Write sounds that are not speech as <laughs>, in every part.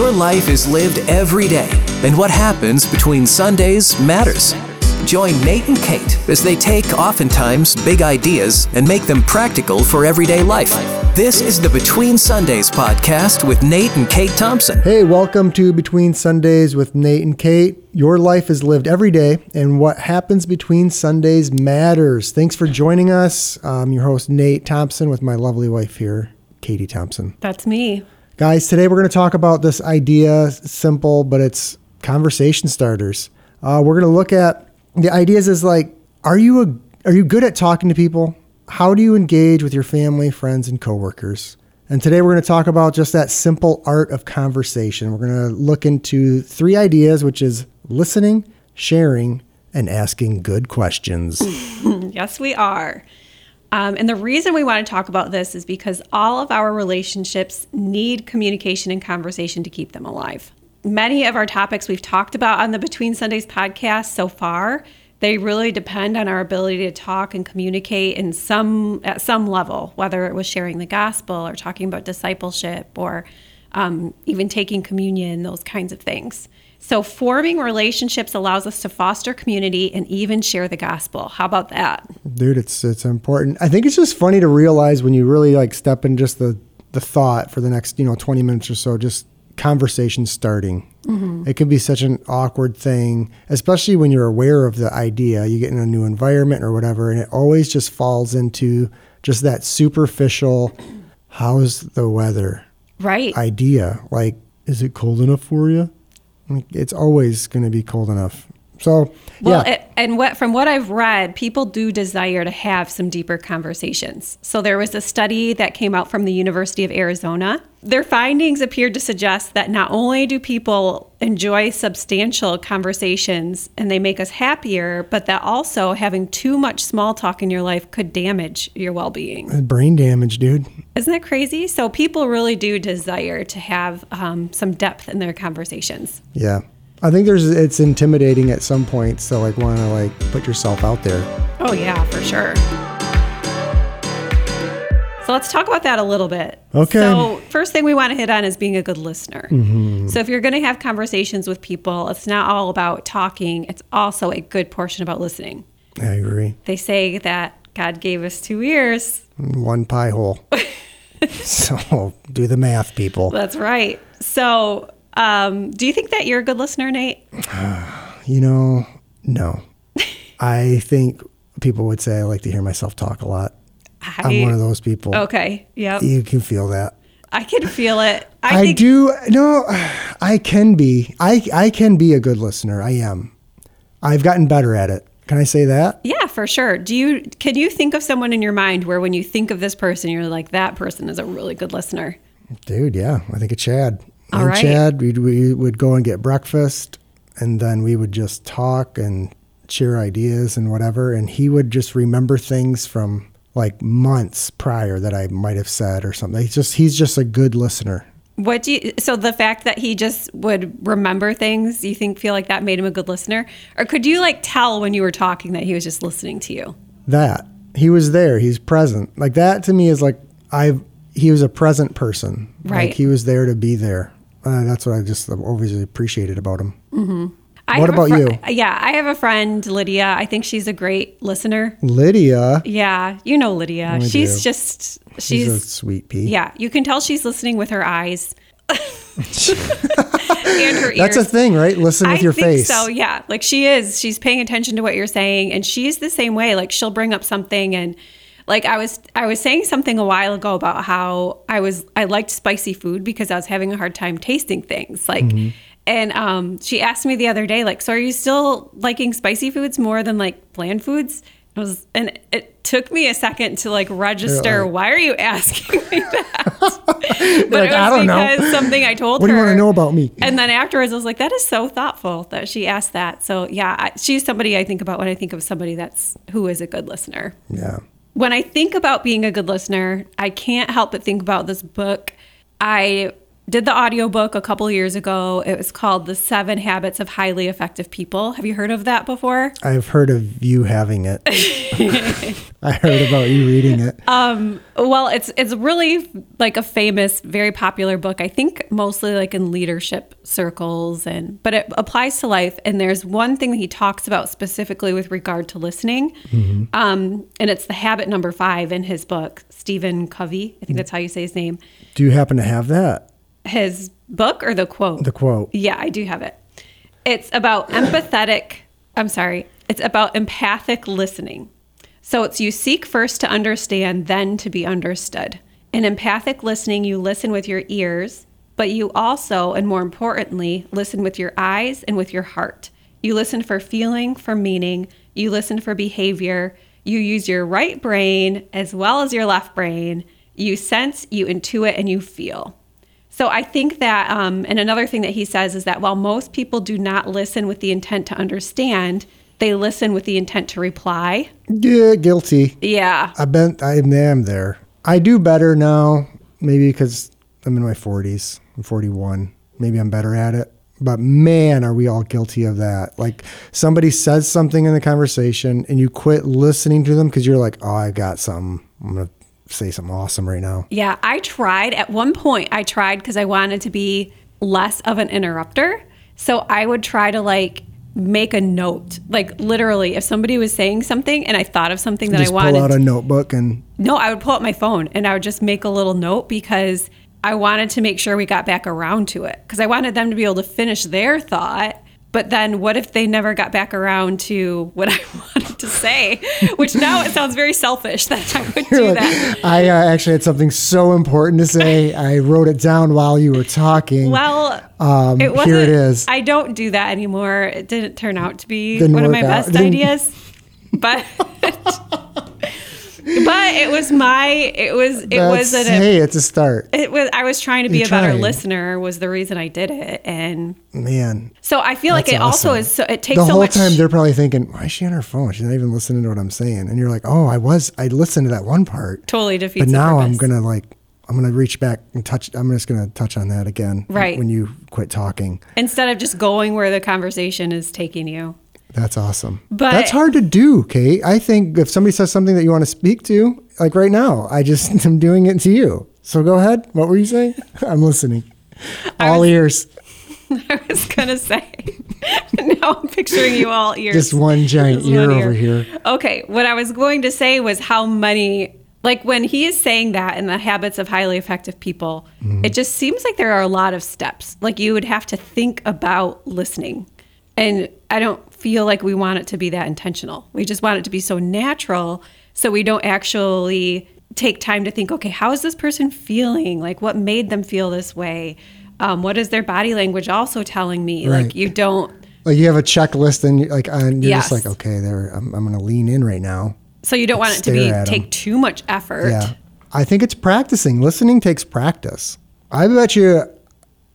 Your life is lived every day, and what happens between Sundays matters. Join Nate and Kate as they take oftentimes big ideas and make them practical for everyday life. This is the Between Sundays podcast with Nate and Kate Thompson. Hey, welcome to Between Sundays with Nate and Kate. Your life is lived every day, and what happens between Sundays matters. Thanks for joining us. I'm your host, Nate Thompson, with my lovely wife here, Katie Thompson. That's me. Guys, today we're going to talk about this idea, simple, but it's conversation starters. Uh, we're going to look at the ideas as like, are you a, are you good at talking to people? How do you engage with your family, friends, and coworkers? And today we're going to talk about just that simple art of conversation. We're going to look into three ideas, which is listening, sharing, and asking good questions. <laughs> yes, we are. Um, and the reason we want to talk about this is because all of our relationships need communication and conversation to keep them alive. Many of our topics we've talked about on the Between Sundays podcast so far, they really depend on our ability to talk and communicate in some at some level, whether it was sharing the gospel or talking about discipleship or um, even taking communion, those kinds of things. So, forming relationships allows us to foster community and even share the gospel. How about that? Dude, it's it's important. I think it's just funny to realize when you really like step in just the the thought for the next, you know, 20 minutes or so, just conversation starting. Mm-hmm. It can be such an awkward thing, especially when you're aware of the idea. You get in a new environment or whatever, and it always just falls into just that superficial, how's the weather? Right. Idea. Like, is it cold enough for you? It's always going to be cold enough. So, well, yeah. It, and what from what I've read, people do desire to have some deeper conversations. So there was a study that came out from the University of Arizona. Their findings appeared to suggest that not only do people enjoy substantial conversations and they make us happier, but that also having too much small talk in your life could damage your well-being. Brain damage, dude. Isn't that crazy? So people really do desire to have um, some depth in their conversations. Yeah. I think there's it's intimidating at some point, to like want to like put yourself out there. Oh yeah, for sure. So let's talk about that a little bit. Okay. So first thing we want to hit on is being a good listener. Mm-hmm. So if you're going to have conversations with people, it's not all about talking. It's also a good portion about listening. I agree. They say that God gave us two ears, one pie hole. <laughs> so do the math, people. That's right. So um, do you think that you're a good listener, Nate? you know, no. <laughs> I think people would say I like to hear myself talk a lot. I, am one of those people. Okay. Yeah. You can feel that. I can feel it. I, I do. No, I can be. I I can be a good listener. I am. I've gotten better at it. Can I say that? Yeah, for sure. Do you can you think of someone in your mind where when you think of this person, you're like that person is a really good listener? Dude, yeah, I think of Chad. All and right. Chad, we'd, we would go and get breakfast, and then we would just talk and share ideas and whatever. And he would just remember things from like months prior that I might have said or something. He's just he's just a good listener. What do you so the fact that he just would remember things, do you think feel like that made him a good listener? Or could you like tell when you were talking that he was just listening to you? That. He was there, he's present. Like that to me is like I've he was a present person. Right. Like he was there to be there. Uh, that's what I just always appreciated about him. Mm-hmm. what about fr- you? Yeah, I have a friend, Lydia. I think she's a great listener. Lydia. Yeah, you know Lydia. I she's do. just she's, She's a sweet pea. yeah. You can tell she's listening with her eyes <laughs> and her ears. That's a thing, right? Listen with I your think face. So yeah, like she is. She's paying attention to what you're saying, and she's the same way. Like she'll bring up something, and like I was, I was saying something a while ago about how I was, I liked spicy food because I was having a hard time tasting things. Like, Mm-hmm. and um, she asked me the other day, like, so are you still liking spicy foods more than like bland foods? I was, and it took me a second to like register. like- Why are you asking me that? <laughs> <laughs> but it was like, "I don't know." because something I told her. What do you wanna know about me? And then afterwards, I was like, that is so thoughtful that she asked that. So yeah, I, she's somebody I think about when I think of somebody that's who is a good listener. yeah. When I think about being a good listener, I can't help but think about this book. I did the audiobook a couple years ago. It was called The Seven Habits of Highly Effective People. Have you heard of that before? I've heard of you having it. <laughs> I heard about you reading it. Um, well, it's it's really like a famous, very popular book. I think mostly like in leadership circles and but it applies to life. And there's one thing that he talks about specifically with regard to listening. Um, and it's the habit number five in his book, Stephen Covey. I think that's how you say his name. Do you happen to have that? His book or the quote? The quote. Yeah, I do have it. It's about empathetic, I'm sorry, it's about empathic listening. So it's you seek first to understand, then to be understood. In empathic listening, you listen with your ears, but you also, and more importantly, listen with your eyes and with your heart. You listen for feeling, for meaning, you listen for behavior, you use your right brain as well as your left brain, you sense, you intuit, and you feel. So I think that, um, and another thing that he says is that while most people do not listen with the intent to understand, they listen with the intent to reply. Yeah, guilty. Yeah. I've been, I am there. I do better now, maybe because I'm in my 40s. I'm 41. Maybe I'm better at it. But man, are we all guilty of that? Like somebody says something in the conversation and you quit listening to them because you're like, oh, I got something. I'm going to say something awesome right now. Yeah. I tried at one point, I tried because I wanted to be less of an interrupter. So I would try to like make a note. Like literally, if somebody was saying something and I thought of something that I wanted just pull out a notebook and No, I would pull up my phone and I would just make a little note because I wanted to make sure we got back around to it because I wanted them to be able to finish their thought. But then what if they never got back around to what I <laughs> wanted to say? Which now it sounds very selfish that I would do like, that. I uh, actually had something so important to say. <laughs> I wrote it down while you were talking. Well, Um, it here it is. I don't do that anymore. It didn't turn out to be Didn't one of my out. best Didn't- ideas, but <laughs> but it was my. It was. It was That's- an. hey, it's a start. It was. I was trying to be You're a better trying. listener. Was the reason I did it, and Man, so I feel like it also is. So it takes the so whole much. time they're probably thinking, "Why is she on her phone? She's not even listening to what I'm saying." And you're like, "Oh, I was. I listened to that one part, totally defeats. but now I'm gonna like, I'm gonna reach back and touch. I'm just gonna touch on that again, Right. When you quit talking, instead of just going where the conversation is taking you. That's awesome. But- that's hard to do, Kate. I think if somebody says something that you want to speak to, like right now, I just <laughs> am doing it to you. So go ahead. What were you saying? <laughs> I'm listening. All <laughs> ears. I was gonna say. now I'm picturing you all ears. Just one giant Just ear one over here. Okay, what I was going to say was how many, like when he is saying that in the habits of highly effective people, Mm-hmm. it just seems like there are a lot of steps. Like you would have to think about listening. And I don't feel like we want it to be that intentional. We just want it to be so natural so we don't actually take time to think, okay, how is this person feeling? Like what made them feel this way? Um, what is their body language also telling me? Right. Like you don't Like you have a checklist and like and you're just like, okay, there I'm, I'm gonna lean in right now. so you don't want it to be Stare at 'em. take too much effort. Yeah. I think it's practicing. Listening takes practice. I bet you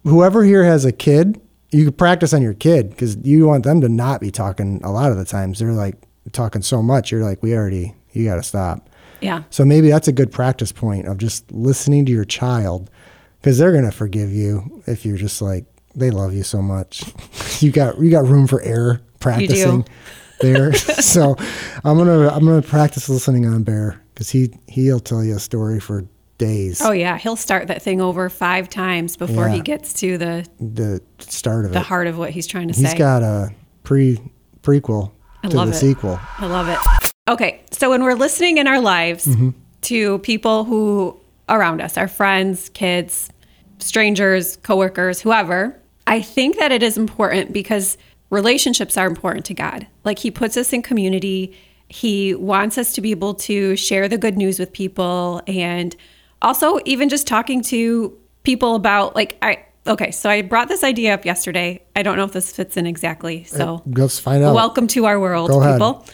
whoever here has a kid, you could practice on your kid because you want them to not be talking a lot of the times. They're like talking so much. You're like, we already, you got to stop. Yeah. So maybe that's a good practice point of just listening to your child because they're going to forgive you if you're just like, they love you so much. <laughs> you got, you got room for error practicing there. <laughs> so I'm going to, I'm going to practice listening on Bear because he, he'll tell you a story for days. Oh yeah, he'll start that thing over five times before he gets to the the start of it. the it. heart of what he's trying to He's say. He's got a pre prequel I to love the it. sequel. I love it. Okay, so when we're listening in our lives Mm-hmm. to people who around us, our friends, kids, strangers, coworkers, whoever, I think that it is important because relationships are important to God. Like he puts us in community. He wants us to be able to share the good news with people and also even just talking to people about like I okay, so I brought this idea up yesterday. I don't know if this fits in exactly. Uh, so Let's find out. welcome to our world, people.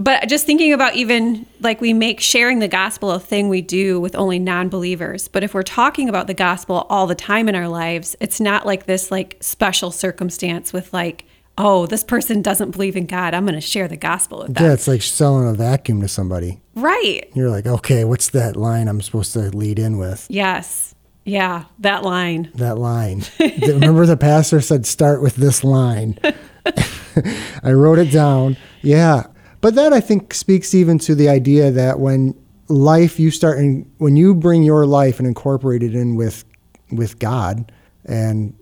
But just thinking about even like we make sharing the gospel a thing we do with only non believers. But if we're talking about the gospel all the time in our lives, it's not like this like special circumstance with like, oh, this person doesn't believe in God. I'm going to share the gospel with them. yeah, it's like selling a vacuum to somebody. Right. You're like, okay, what's that line I'm supposed to lead in with? Yes. Yeah, that line. That line. Remember the pastor said, start with this line. <laughs> I wrote it down. Yeah. But that I think speaks even to the idea that when life you start and when you bring your life and incorporate it in with with God and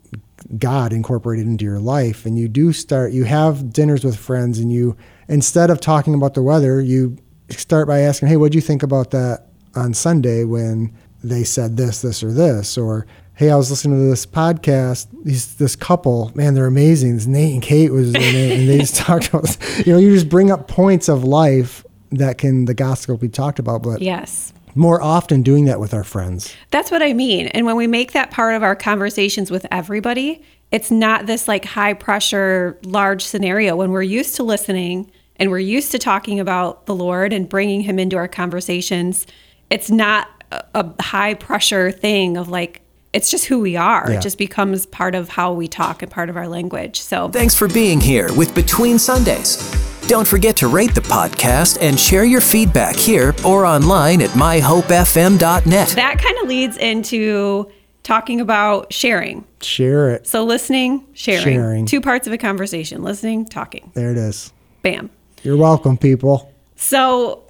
God incorporated into your life and you do start you have dinners with friends and you instead of talking about the weather you start by asking hey what do you think about that on Sunday when they said this this or this or hey I was listening to this podcast these this couple man they're amazing this Nate and Kate was and they just <laughs> talked about you know you just bring up points of life that can the gospel be talked about but Yes. More often doing that with our friends That's what I mean. And when we make that part of our conversations with everybody, it's not this like high pressure, large scenario. When we're used to listening and we're used to talking about the Lord and bringing Him into our conversations, it's not a, a high pressure thing of like, it's just who we are. Yeah. It just becomes part of how we talk and part of our language. So Thanks for being here with Between Sundays. Don't forget to rate the podcast and share your feedback here or online at myhopefm.net. that kind of leads into talking about sharing. share it So listening, sharing. Sharing. Two parts of a conversation listening, talking. there it is Bam. you're welcome people So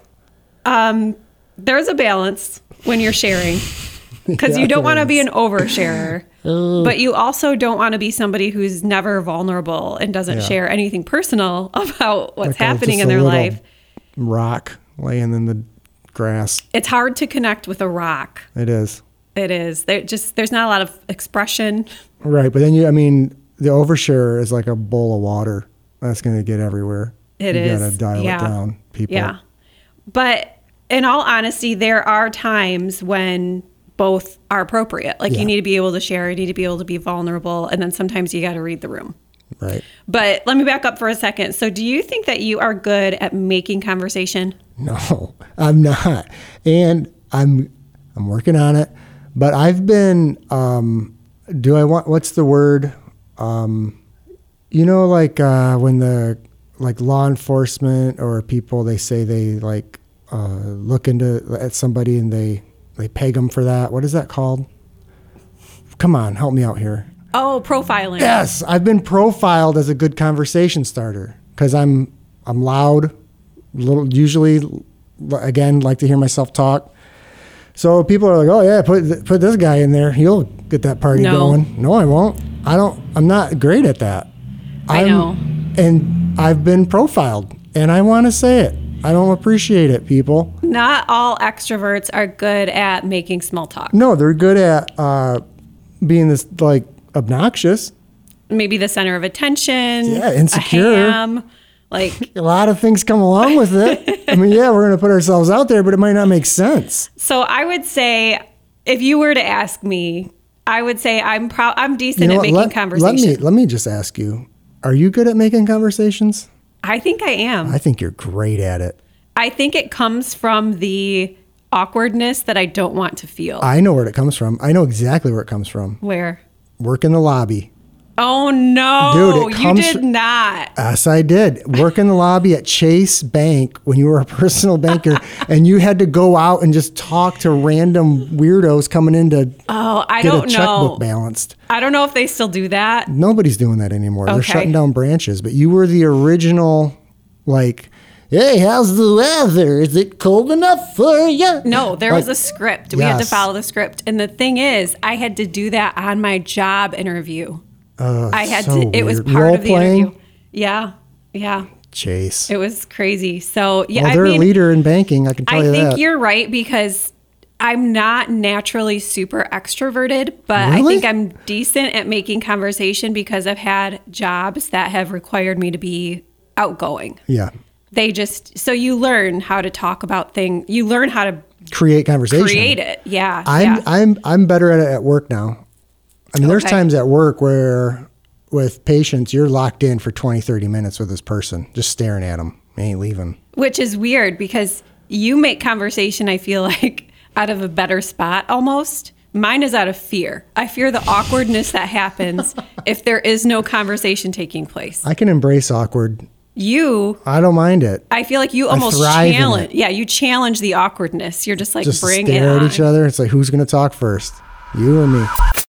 um, there's a balance when you're sharing <laughs> because Yeah, you don't want to be an oversharer, <laughs> but you also don't want to be somebody who's never vulnerable and doesn't Yeah. share anything personal <laughs> about what's Like a- happening just in their life. rock laying in the grass It's hard to connect with a rock. it is It is. There just there's not a lot of expression. Right, but then you, I mean, the overshare is like a bowl of water. That's going to get everywhere. It you is. gotta dial yeah. it down, people. Yeah. But in all honesty, there are times when both are appropriate. Like Yeah. you need to be able to share, you need to be able to be vulnerable, and then sometimes you got to read the room. Right. But let me back up for a second. So, do you think that you are good at making conversation? No, <laughs> I'm not, and I'm I'm working on it. But I've been. Um, do I want? What's the word? Um, you know, like uh, when the like law enforcement or people they say they like uh, look into at somebody and they they peg them for that. What is that called? Come on, help me out here. Oh, profiling. Yes, I've been profiled as a good conversation starter because I'm I'm loud, little usually again like to hear myself talk. So people are like, "Oh yeah, put put this guy in there. He'll get that party No. going." No, I won't. I don't. I'm not great at that. I I'm- know. and I've been profiled, and I want to say it. I don't appreciate it, people. Not all extroverts are good at making small talk. No, they're good at uh, being this like obnoxious. Maybe the center of attention. Yeah, a insecure. ham, like <laughs> a lot of things come along with it. I mean, yeah, we're going to put ourselves out there, but it might not make sense. So I would say, if you were to ask me, I would say I'm proud. I'm decent You know at making Let, conversation. let me let me just ask you: Are you good at making conversations? I think I am. I think you're great at it. I think it comes from the awkwardness that I don't want to feel. I know where it comes from. I know exactly where it comes from. Where? Work in the lobby. Oh no, Dude, you did not. Yes, I did. Work in the lobby at Chase Bank when you were a personal banker, <laughs> and you had to go out and just talk to random weirdos coming in to Oh, I get don't checkbook know. balanced. I don't know if they still do that. Nobody's doing that anymore. They're shutting down branches. But you were the original, like, hey, how's the weather? Is it cold enough for you? No, there was a script. We had to follow the script. And the thing is, I had to do that on my job interview. Oh, I had so to, it was weird. part Role of the playing? interview. Yeah. Yeah. Chase. It was crazy. So, yeah, well, they're mean, a leader in banking. I can tell I you think that. you're right because I'm not naturally super extroverted, but I think I'm decent at making conversation because I've had jobs that have required me to be outgoing. yeah. They just so you learn how to talk about things. You learn how to Create conversation. create it. Yeah. I'm yeah. I'm I'm better at it at work now. I mean, there's times at work where with patients you're locked in for 20, 30 minutes with this person, just staring at them. ain't leaving. Which is weird because you make conversation, I feel <laughs> like, out of a better spot almost. Mine is out of fear. I fear the awkwardness that happens <laughs> if there is no conversation taking place. I can embrace awkward. You, I don't mind it. I feel like you almost challenge. Yeah, you challenge the awkwardness. You're just like, Just bring stare it at on. each other. It's like who's going to talk first? You or me.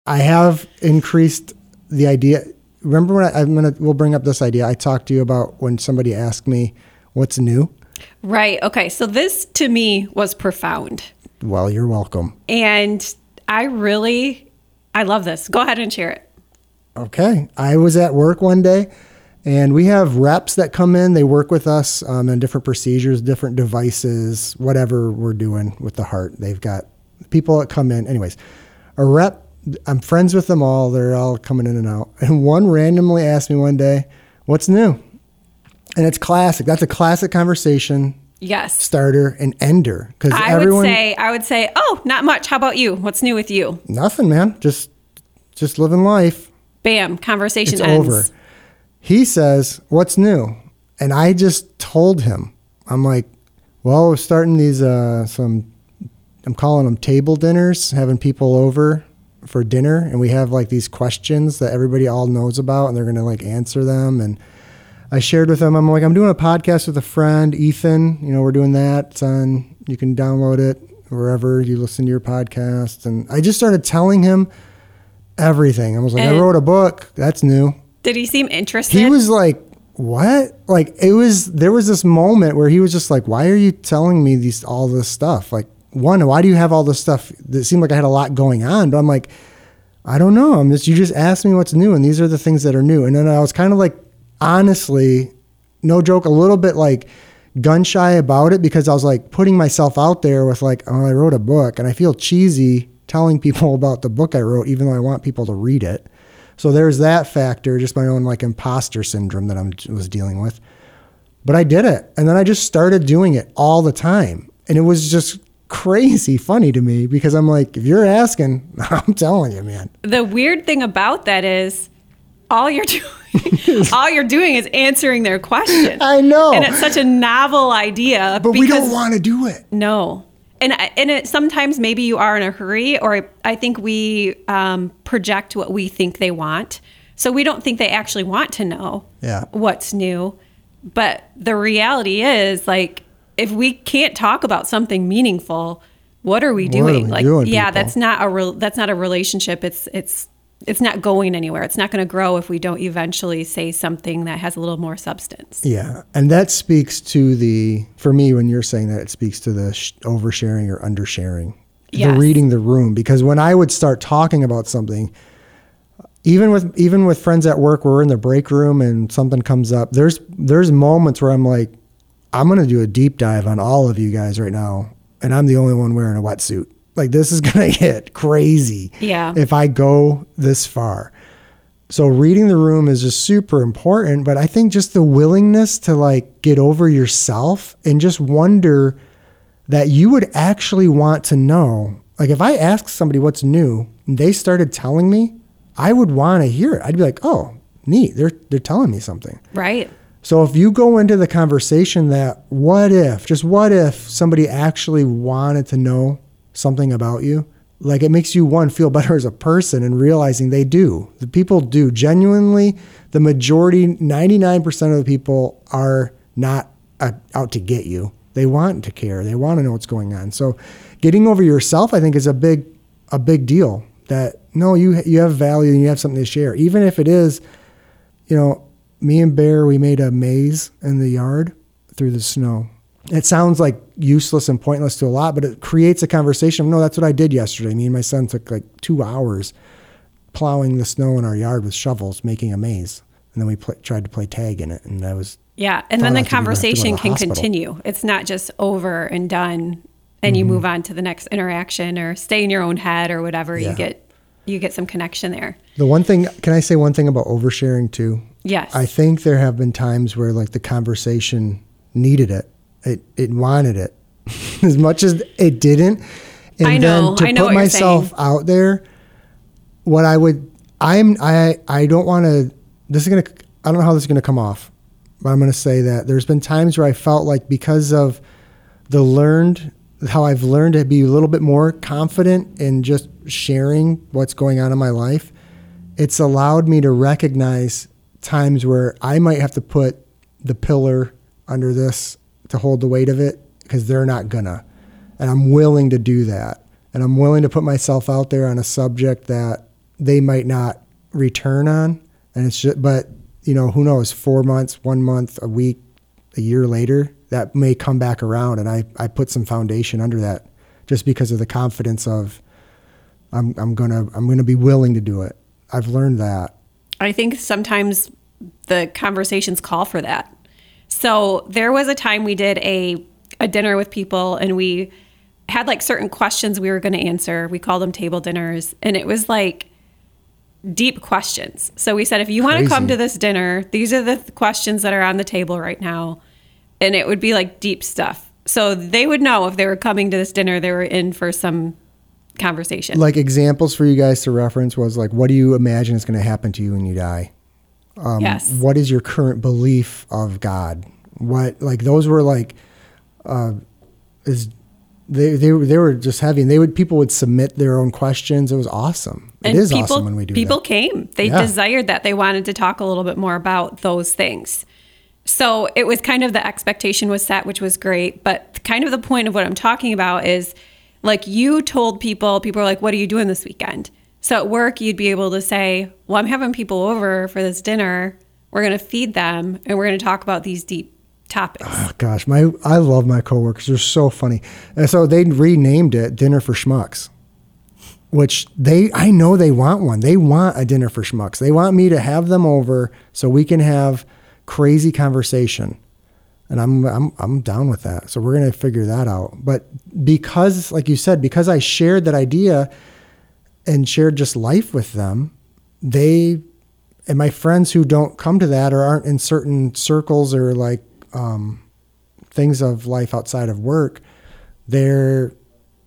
I have increased the idea. Remember when I, I'm gonna we'll bring up this idea. I talked to you about when somebody asked me what's new. Right. Okay. So this to me was profound. Well, you're welcome. And I really, I love this. Go ahead and share it. Okay. I was at work one day and we have reps that come in. They work with us um, in different procedures, different devices, whatever we're doing with the heart. They've got people that come in. Anyways, a rep, I'm friends with them all. They're all coming in and out. And one randomly asked me one day, What's new? And it's classic. That's a classic conversation Yes. starter and ender because I everyone would say, I would say, oh, not much. How about you? What's new with you? nothing, man. Just just living life. Bam. Conversation It's ends. over. He says, "What's new?" And I just told him, "I'm like, well, we're starting these uh, some. I'm calling them table dinners, having people over for dinner, and we have like these questions that everybody all knows about, and they're gonna like answer them." And I shared with him, I'm like, I'm doing a podcast with a friend, Ethan. You know, we're doing that. It's on. You can download it wherever you listen to your podcast. And I just started telling him everything. I was like, I wrote a book. That's new. Did he seem interested? He was like, "What?" Like it was. There was this moment where he was just like, "Why are you telling me these all this stuff?" Like, one, why do you have all this stuff? that seemed like I had a lot going on, but I'm like, I don't know. I'm just you just asked me what's new, and these are the things that are new. And then I was kind of like, honestly, no joke, a little bit like gun shy about it because I was like putting myself out there with like, oh, I wrote a book, and I feel cheesy telling <laughs> people about the book I wrote, even though I want people to read it. So there's that factor, just my own like imposter syndrome that I was dealing with. But I did it. And then I just started doing it all the time. And it was just crazy funny to me because I'm like, if you're asking, <laughs> I'm telling you, man. the weird thing about that is all you're <laughs> doing all you're doing is answering their question. I know. And it's such a novel idea. But we don't want to do it. No. And and it, sometimes maybe you are in a hurry, or I think we um, project what we think they want. So we don't think they actually want to know Yeah. what's new. But the reality is, like, if we can't talk about something meaningful, what are we What are doing? we like, doing, yeah, people? that's not a real. That's not a relationship. It's it's it's not going anywhere. It's not going to grow if we don't eventually say something that has a little more substance. Yeah. And that speaks to the, for me, when you're saying that, it speaks to the sh- oversharing or undersharing, Yes. the reading the room. Because when I would start talking about something, even with even with friends at work, we're in the break room and something comes up. There's there's moments where I'm like, I'm gonna do a deep dive on all of you guys right now, and I'm the only one wearing a wetsuit. Like this is <laughs> gonna get crazy. Yeah. If I go this far. So reading the room is just super important, but I think just the willingness to like get over yourself and just wonder that you would actually want to know. Like if I asked somebody what's new and they started telling me, I would want to hear it. I'd be like, "Oh, neat. They're they're telling me something." Right. So if you go into the conversation that what if, just what if somebody actually wanted to know something about you, like it makes you one feel better as a person and realizing they do. The people do genuinely. The majority, 99% of the people are not uh, out to get you. They want to care. They want to know what's going on. So getting over yourself, I think is a big, a big deal that no, you, you have value and you have something to share. Even if it is, you know, me and Bear, we made a maze in the yard through the snow. It sounds like useless and pointless to a lot, but it creates a conversation. No, that's what I did yesterday. Me and my son took like two hours plowing the snow in our yard with shovels, making a maze. And then we pl- tried to play tag in it. And I was, Yeah, and then the had to be- have to go to conversation can hospital. continue. It's not just over and done, and you Mm-hmm. move on to the next interaction or stay in your own head or whatever. Yeah. You get you get some connection there. the one thing, can I say one thing about oversharing too? Yes. I think there have been times where like the conversation needed it. It it wanted it. <laughs> as much as it didn't. And I know, then to I know put myself out there, what I would I'm I I don't want to this is going to I don't know how this is going to come off. But I'm going to say that there's been times where I felt like because of the learned how I've learned to be a little bit more confident in just sharing what's going on in my life, it's allowed me to recognize times where I might have to put the pillar under this to hold the weight of it because they're not gonna. And I'm willing to do that. and I'm willing to put myself out there on a subject that they might not return on. And it's just, but you know, who knows? Four months, one month, a week, a year later, that may come back around, and I I put some foundation under that just because of the confidence of I'm I'm gonna I'm gonna be willing to do it. I've learned that. I think sometimes the conversations call for that. So there was a time we did a a dinner with people and we had like certain questions we were going to answer. We called them table dinners and it was like deep questions. So we said if you want to come to this dinner, these are the th- questions that are on the table right now. And it would be like deep stuff. So they would know if they were coming to this dinner, they were in for some conversation. Like examples for you guys to reference was like, what do you imagine is going to happen to you when you die? Um, yes. What is your current belief of God? What like those were like, uh, is they they were- they were just heavy. And they would people would submit their own questions. It was awesome. It is people, awesome when we do people that. came. They Yeah. desired that. They wanted to talk a little bit more about those things. So it was kind of the expectation was set, which was great. But kind of the point of what I'm talking about is like you told people, people are like, what are you doing this weekend? So at work, you'd be able to say, well, I'm having people over for this dinner. We're going to feed them and we're going to talk about these deep topics. Oh, gosh, my I love my coworkers. They're so funny. And so they renamed it Dinner for Schmucks, which they I know they want one. They want a dinner for schmucks. They want me to have them over so we can have crazy conversation. And I'm I'm I'm down with that. So we're gonna figure that out. But because, like you said, because I shared that idea and shared just life with them, they and my friends who don't come to that or aren't in certain circles or like um, things of life outside of work, they're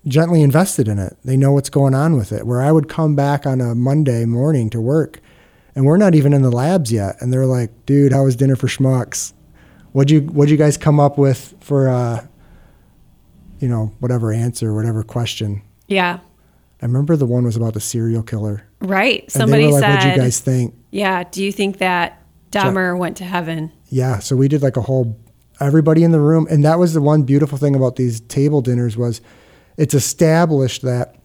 gently invested in it. They know what's going on with it. Where I would come back on a Monday morning to work, and we're not even in the labs yet, and they're like, "Dude, how was dinner for schmucks? What'd you What'd you guys come up with for, uh, you know, whatever answer, whatever question?" Yeah. I remember the one was about the serial killer. Right. Somebody like, said, "What'd you guys think?" yeah, do you think that Dahmer went to heaven? Yeah, so we did like a whole everybody in the room and that was the one beautiful thing about these table dinners was it's established that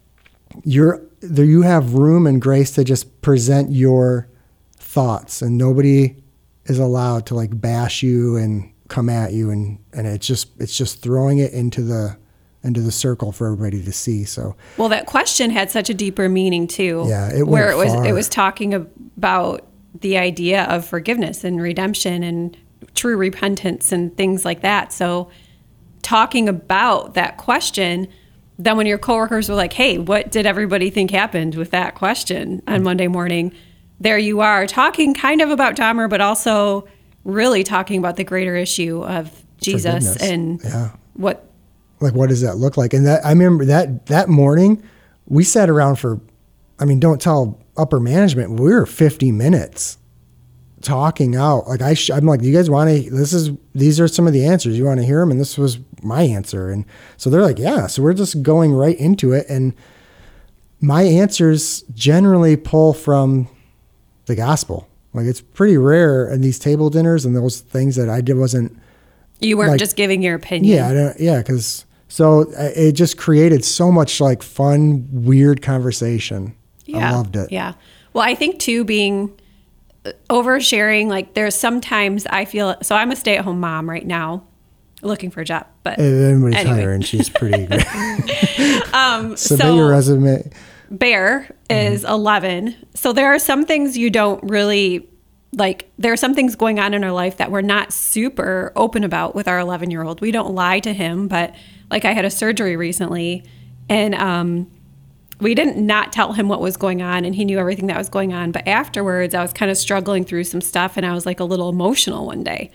you're there you have room and grace to just present your thoughts and nobody is allowed to like bash you and come at you and and it's just it's just throwing it into the into the circle for everybody to see. So Well, that question had such a deeper meaning too. Yeah, it where it was far. it was talking about the idea of forgiveness and redemption and true repentance and things like that. So talking about that question, then when your coworkers were like, "Hey, what did everybody think happened with that question on Mm. Monday morning?" There you are talking kind of about Dahmer, but also really talking about the greater issue of Jesus Forgiveness. and Yeah. what like what does that look like? And that i remember that that morning we sat around for i mean don't tell upper management we were 50 minutes talking out. Like i sh- i'm like you guys want to this is these are some of the answers. You want to hear them and this was my answer. And so they're like yeah. So we're just going right into it. And my answers generally pull from the gospel. Like it's pretty rare in these table dinners and those things that i did wasn't you weren't Like- just giving your opinion. yeah, I don't, yeah, because so uh, it just created so much like fun, weird conversation. I loved it. Yeah. Well, I think too, being uh, oversharing, like there's sometimes I feel so I'm a stay at home mom right now looking for a job, but everybody's Anyway. hiring, she's pretty <laughs> great. <laughs> um, Submit so your resume. Bear is 11. So there are some things you don't really like. There are some things going on in our life that we're not super open about with our 11 year old. We don't lie to him, but like I had a surgery recently and um, we didn't not tell him what was going on and he knew everything that was going on. But afterwards, I was kind of struggling through some stuff and I was like a little emotional one day.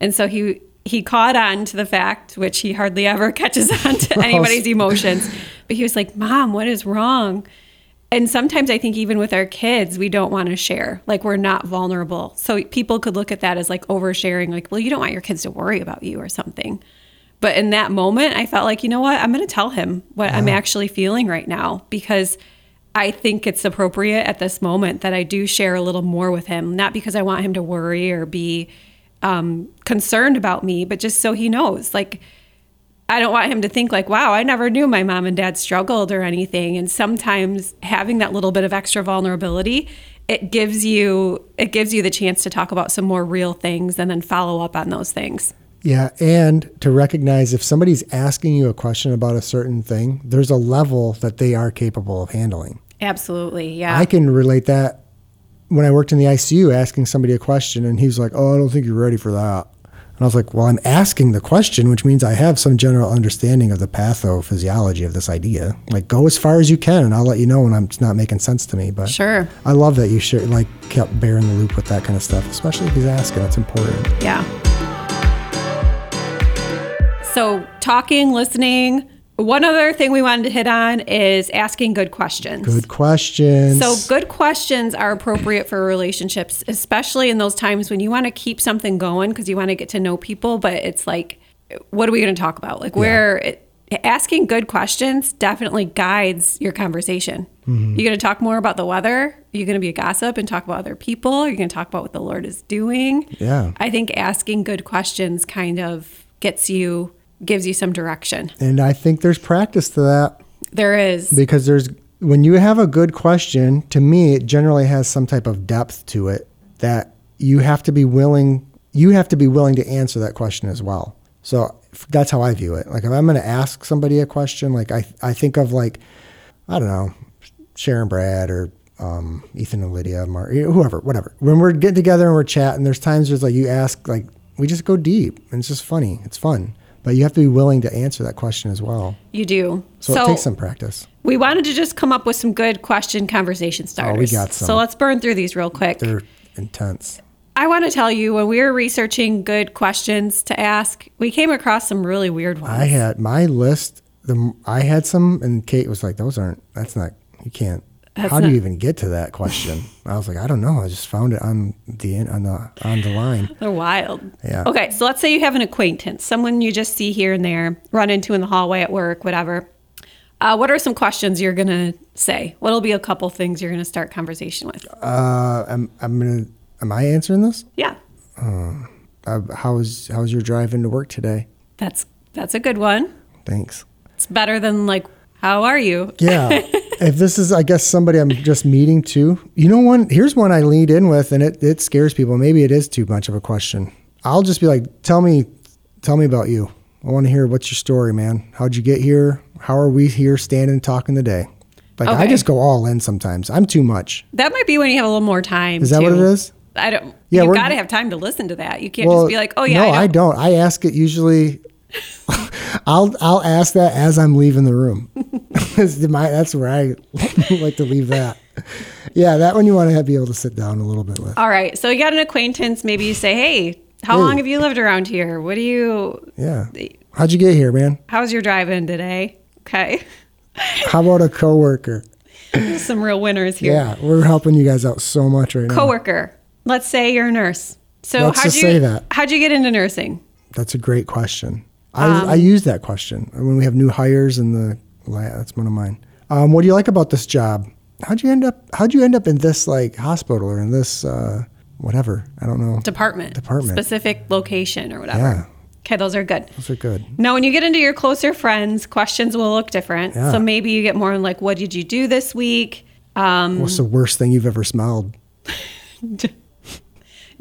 And so he, he caught on to the fact, which he hardly ever <laughs> catches on to anybody's emotions. But he was like, Mom, what is wrong? And sometimes I think even with our kids, we don't want to share. Like we're not vulnerable. So people could look at that as like oversharing, like, well, you don't want your kids to worry about you or something. But in that moment, I felt like, you know what? I'm going to tell him what I'm actually feeling right now because I think it's appropriate at this moment that I do share a little more with him, not because I want him to worry or be um, concerned about me, but just so he knows. Like, I don't want him to think like, wow, I never knew my mom and dad struggled or anything. And sometimes having that little bit of extra vulnerability, it gives you it gives you the chance to talk about some more real things and then follow up on those things. Yeah, and to recognize if somebody's asking you a question about a certain thing, there's a level that they are capable of handling. Absolutely. Yeah. I can relate that when I worked in the ICU asking somebody a question and he was like, "Oh, I don't think you're ready for that." And I was like, "Well, I'm asking the question, which means I have some general understanding of the pathophysiology of this idea. Like, go as far as you can, and I'll let you know when I'm it's not making sense to me." But Sure. I love that you should like kept Bear in the loop with that kind of stuff, especially if he's asking. That's important. Yeah. So, talking, listening. One other thing we wanted to hit on is asking good questions. Good questions. So, good questions are appropriate for relationships, especially in those times when you want to keep something going because you want to get to know people, but it's like, what are we going to talk about? Like, where it, asking good questions definitely guides your conversation. Mm-hmm. You're going to talk more about the weather. You're going to be a gossip and talk about other people. You're going to talk about what the Lord is doing. Yeah. I think asking good questions kind of gets you, gives you some direction. And I think there's practice to that There is. because there's when you have a good question, to me it generally has some type of depth to it that you have to be willing you have to be willing to answer that question as well. So that's how I view it. Like if I'm going to ask somebody a question, like I I think of like I don't know, Sharon Brad or um, Ethan and Lydia, Mark, whoever, whatever. When we're getting together and we're chatting, there's times there's like you ask, like we just go deep, and it's just funny. It's fun, but you have to be willing to answer that question as well. You do. So, it takes some practice. We wanted to just come up with some good question conversation starters. Oh, we got some. So let's burn through these real quick. They're intense. I want to tell you when we were researching good questions to ask, we came across some really weird ones. I had my list. The I had some, and Kate was like, "Those aren't. That's not. You can't. That's How do you even get to that question?" <laughs> I was like, "I don't know. I just found it on the on the on the line." They're wild. Yeah. Okay, so let's say you have an acquaintance, someone you just see here and there, run into in the hallway at work, whatever. Uh, what are some questions you're going to say? What'll be a couple things you're going to start conversation with? Uh, I'm I'm gonna. Am I answering this? Yeah, Uh, how's how's your drive into work today? that's that's a good one. Thanks. It's better than like, how are you? Yeah. <laughs> if this is, I guess, somebody I'm just meeting too. You know, one here's one I leaned in with, and it, it scares people. Maybe it is too much of a question. I'll just be like, tell me, tell me about you. I want to hear what's your story, man. How'd you get here? How are we here standing and talking today? Like I just go all in sometimes. I'm too much. That might be when you have a little more time. Is that what it is? I don't. Yeah, you got to have time to listen to that. You can't just be like, "Oh yeah." no, I I don't. don't. I ask it usually. <laughs> <laughs> I'll I'll ask that as I'm leaving the room. That's my- that's where I <laughs> like to leave that. Yeah, that one you want to be able to sit down a little bit with. All right. So you got an acquaintance. Maybe you say, "Hey, how Hey. long have you lived around here? What do you? Yeah. How'd you get here, man? How's your drive-in today?" Okay. <laughs> How about a coworker? Some real winners here. Yeah, we're helping you guys out so much right now. Coworker. Let's say you're a nurse. So Let's how'd you say that. how'd you get into nursing? That's a great question. I, Um, I use that question when we have new hires in the. That's one of mine. Um, what do you like about this job? How'd you end up? How'd you end up in this like hospital or in this uh, whatever? I don't know. Department. Department. Specific location or whatever. Yeah. Okay, those are good. Those are good. Now, when you get into your closer friends, questions will look different. Yeah. So maybe you get more like, "What did you do this week?" Um, What's the worst thing you've ever smelled? <laughs>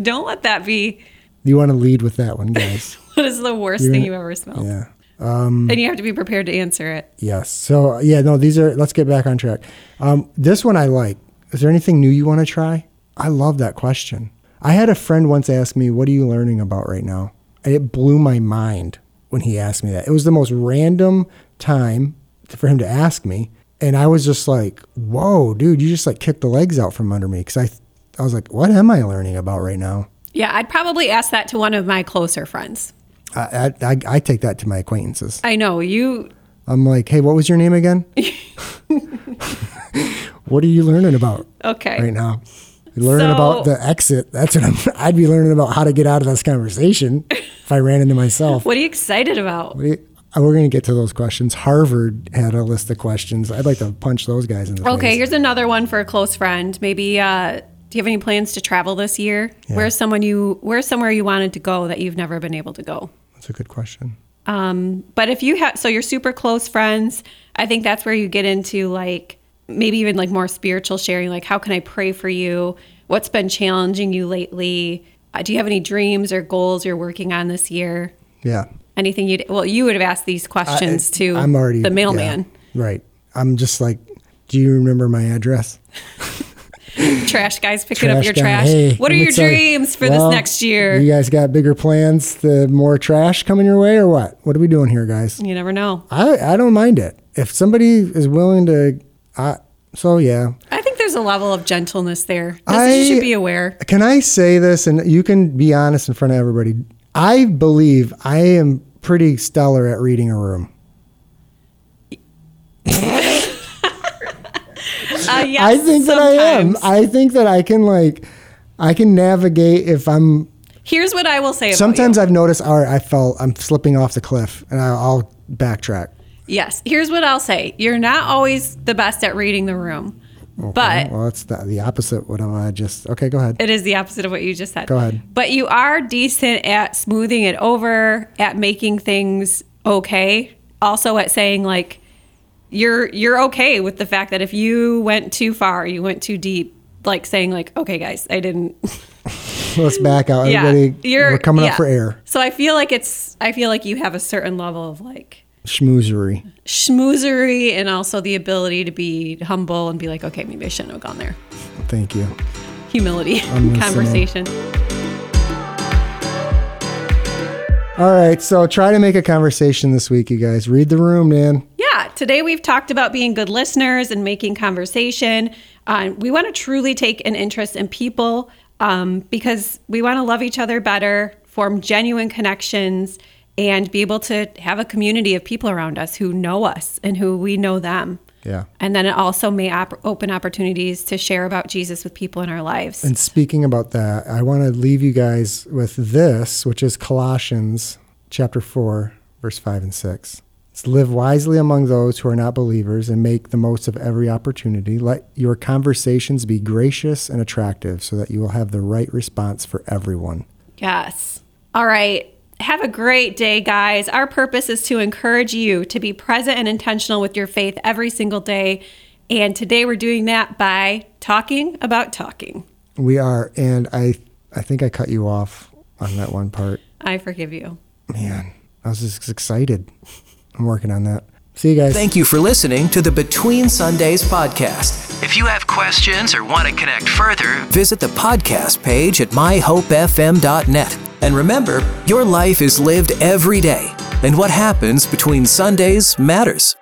don't let that be. You want to lead with that one, guys. <laughs> What is the worst You're thing you've ever smelled? yeah. And you have to be prepared to answer it. Yes. So yeah, no, these are. Let's get back on track. Um, this one I like. Is there anything new you want to try? I love that question. I had a friend once ask me, "What are you learning about right now?" And it blew my mind when he asked me that. It was the most random time for him to ask me, and I was just like, "Whoa, dude! You just like kicked the legs out from under me." Because I, I was like, "What am I learning about right now?" Yeah, I'd probably ask that to one of my closer friends. I, I, I, I take that to my acquaintances. I know you. I'm like, "Hey, what was your name again?" <laughs> <laughs> what are you learning about? Okay. right now. Learning So- about the exit. That's what I'm. <laughs> I'd be learning about how to get out of this conversation if I ran into myself. What are you excited about? We, uh, we're going to get to those questions. Harvard had a list of questions. I'd like to punch those guys in the Okay, face. Okay, here's another one for a close friend. Maybe uh, do you have any plans to travel this year? Where's someone you where's somewhere you wanted to go that you've never been able to go? That's a good question. Um, but if you have, so you're super close friends, I think that's where you get into like maybe even like more spiritual sharing. Like, how can I pray for you? What's been challenging you lately? Uh, do you have any dreams or goals you're working on this year? Yeah. Anything you'd, well, you would have asked these questions I- to I'm already the mailman. yeah, right. I'm just like, do you remember my address? <laughs> <laughs> Trash guys picking up your guy, trash. hey, what are your dreams for Well, this next year? You guys got bigger plans? The more trash coming your way, or what? What are we doing here, guys? you never know. I I don't mind it if somebody is willing to. I so yeah. I think there's a level of gentleness there. I- you should be aware. Can I say this, and you can be honest in front of everybody? I believe I am pretty stellar at reading a room. Uh, <laughs> yes, I think that I am. I think that I can like, I can navigate if I'm. Here's what I will say about Sometimes you. I've noticed, all right, I felt I'm slipping off the cliff, and I'll, I'll backtrack. Yes. Here's what I'll say. You're not always the best at reading the room, but well, it's the, the opposite. What am I just? Okay, go ahead. it is the opposite of what you just said. Go ahead. But you are decent at smoothing it over, at making things okay. Also at saying like you're you're okay with the fact that if you went too far, you went too deep, like saying like, okay guys, I didn't <laughs> Let's back out. yeah, Everybody, you're we're coming yeah. up for air. So I feel like it's I feel like you have a certain level of like Schmoozery. schmoozery and also the ability to be humble and be like, okay, maybe I shouldn't have gone there. Thank you. Humility conversation. All right, so try to make a conversation this week, you guys. Read the room, man. Today we've talked about being good listeners and making conversation. Uh, we want to truly take an interest in people um, because we want to love each other better, form genuine connections, and be able to have a community of people around us who know us and who we know them. Yeah. And then it also may op- open opportunities to share about Jesus with people in our lives. And speaking about that, I want to leave you guys with this, which is Colossians chapter 4, verse 5 and 6. It's live wisely among those who are not believers and make the most of every opportunity. Let your conversations be gracious and attractive so that you will have the right response for everyone. Yes. All right. Have a great day, guys. Our purpose is to encourage you to be present and intentional with your faith every single day. And today we're doing that by talking about talking. We are, and I, I think I cut you off on that one part. I forgive you. Man, I was just excited. I'm working on that. See you guys. Thank you for listening to the Between Sundays podcast. If you have questions or want to connect further, visit the podcast page at myhopefm.net. And remember, your life is lived every day, and what happens between Sundays matters.